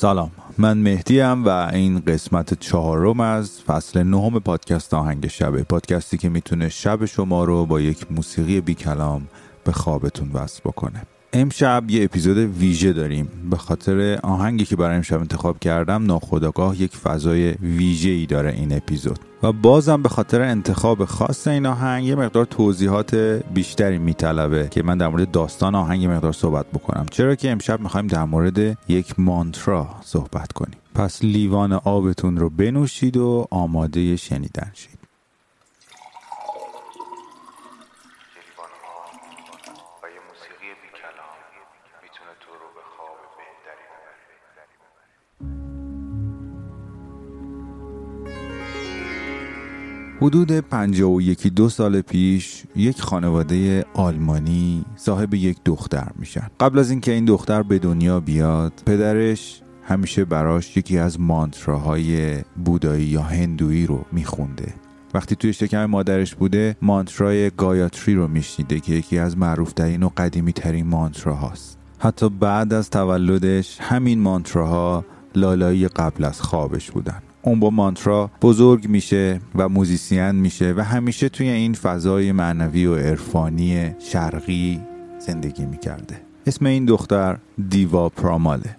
سلام. من مهدیم و این قسمت چهارم از فصل نهم پادکست آهنگ شبه پادکستی که می‌تونه شب شما رو با یک موسیقی بی کلام به خوابتون وصل بکنه. امشب یه اپیزود ویژه داریم. به خاطر آهنگی که برای امشب انتخاب کردم ناخداگاه یک فضای ویژه ای داره این اپیزود. و بازم به خاطر انتخاب خاص این آهنگ یه مقدار توضیحات بیشتری میطلبه که من در مورد داستان آهنگ مقدار صحبت بکنم. چرا که امشب می‌خوایم در مورد یک مانترا صحبت کنیم. پس لیوان آبتون رو بنوشید و آماده شنیدن شید و یه موسیقی بی کلام می‌تونه تو رو به خواب بهتری ببره حدود 51 دو سال پیش یک خانواده آلمانی صاحب یک دختر میشن. قبل از اینکه این دختر به دنیا بیاد پدرش همیشه براش یکی از مانتراهای بودایی یا هندویی رو میخونده. وقتی توی شکم مادرش بوده مانترای گایاتری رو میشنیده که یکی از معروفترین و قدیمی ترین مانتراهاست. حتی بعد از تولدش همین مانتراها لالایی قبل از خوابش بودن. اون با مانترا بزرگ میشه و موزیسین میشه و همیشه توی این فضای معنوی و عرفانی شرقی زندگی می‌کرده. اسم این دختر دیوا پراماله.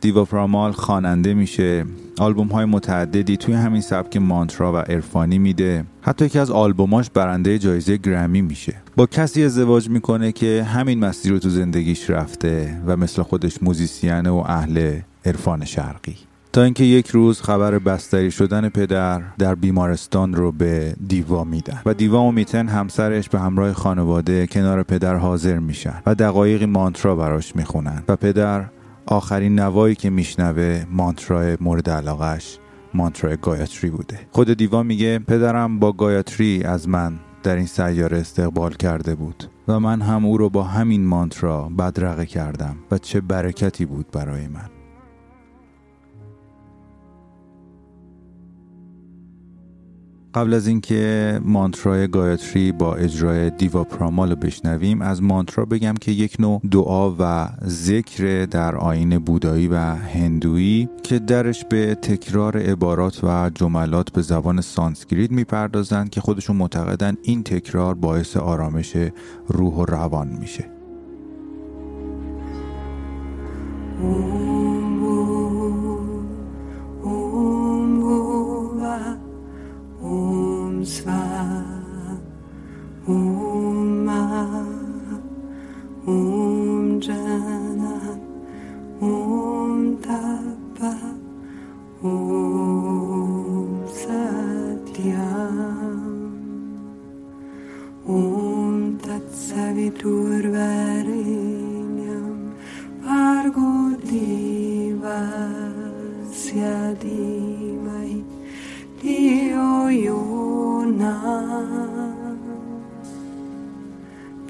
دیوا پرامال خواننده میشه. آلبوم های متعددی توی همین سبک مانترا و عرفانی میده. حتی یکی از آلبوماش برنده جایزه گرمی میشه. با کسی ازدواج می‌کنه که همین مسیر رو تو زندگیش رفته و مثل خودش موزیسین و اهل عرفان شرقی. تا اینکه یک روز خبر بستری شدن پدر در بیمارستان رو به دیوا میدن و دیوا و میتن همسرش به همراه خانواده کنار پدر حاضر میشن و دقایقی مانترا براش می‌خونن و پدر آخرین نوایی که میشنوه مانترای مورد علاقش مانترای گایاتری بوده. خود دیوا میگه پدرم با گایاتری از من در این سیاره استقبال کرده بود و من هم او رو با همین مانترا بدرقه کردم و چه برکتی بود برای من. قبل از اینکه مانترای گایاتری با اجرای دیوا پریمال رو بشنویم از مانترا بگم که یک نوع دعا و ذکر در آیین بودایی و هندویی که درش به تکرار عبارات و جملات به زبان سانسکریت می‌پردازند که خودشون معتقدن این تکرار باعث آرامش روح و روان میشه.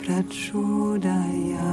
prachodaya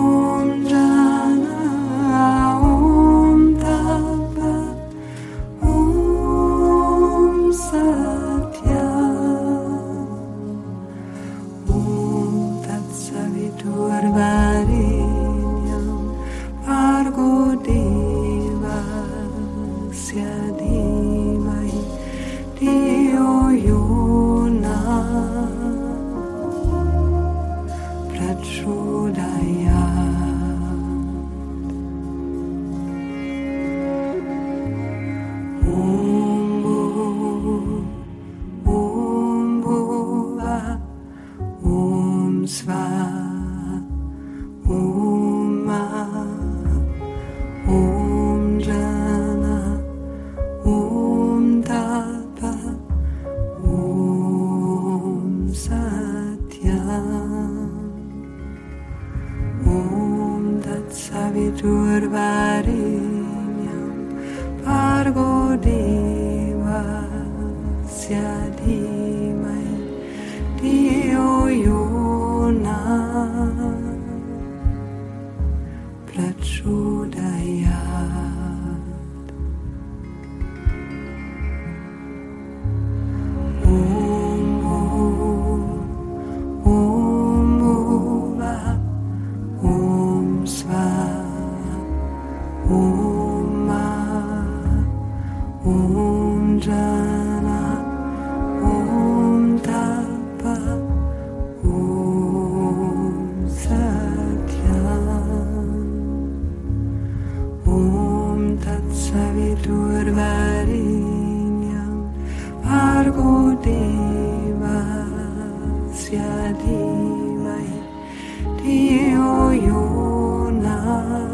viva largo demasiado mai te oyo na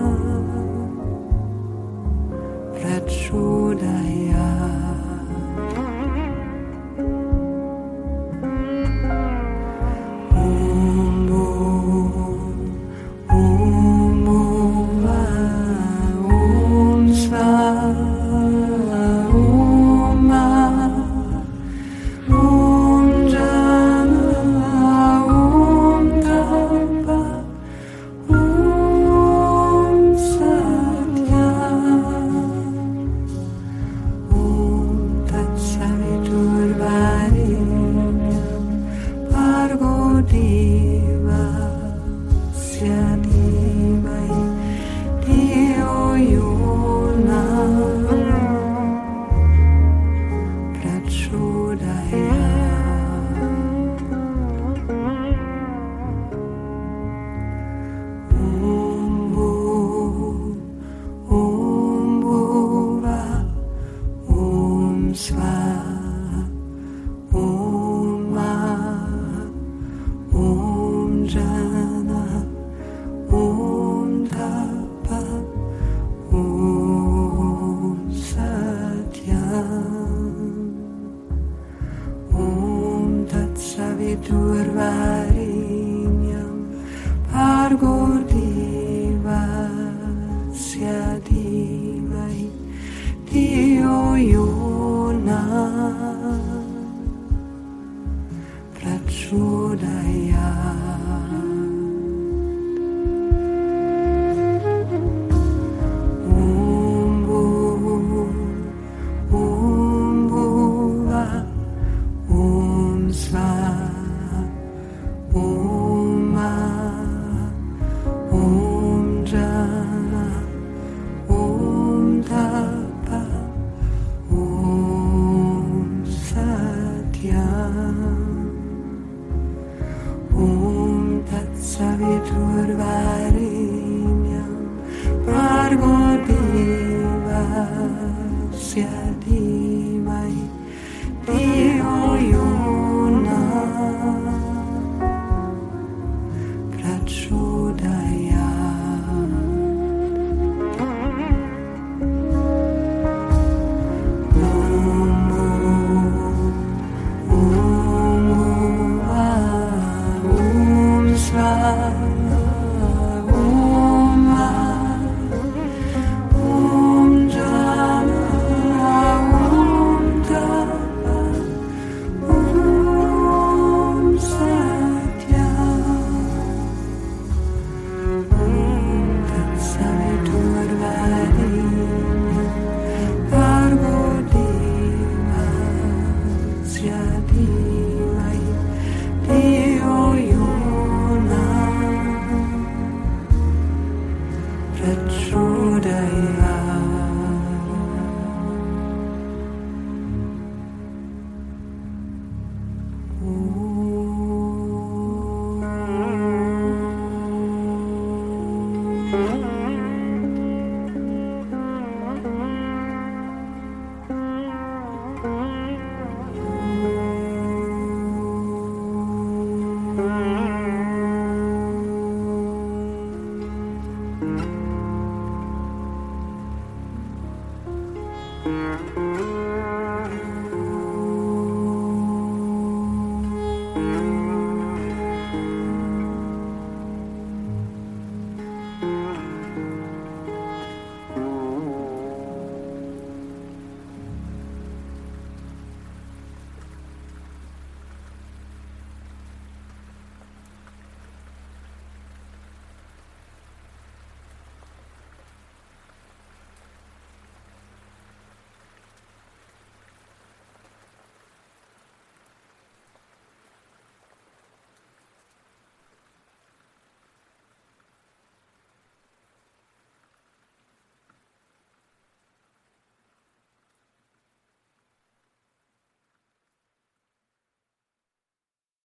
出来呀。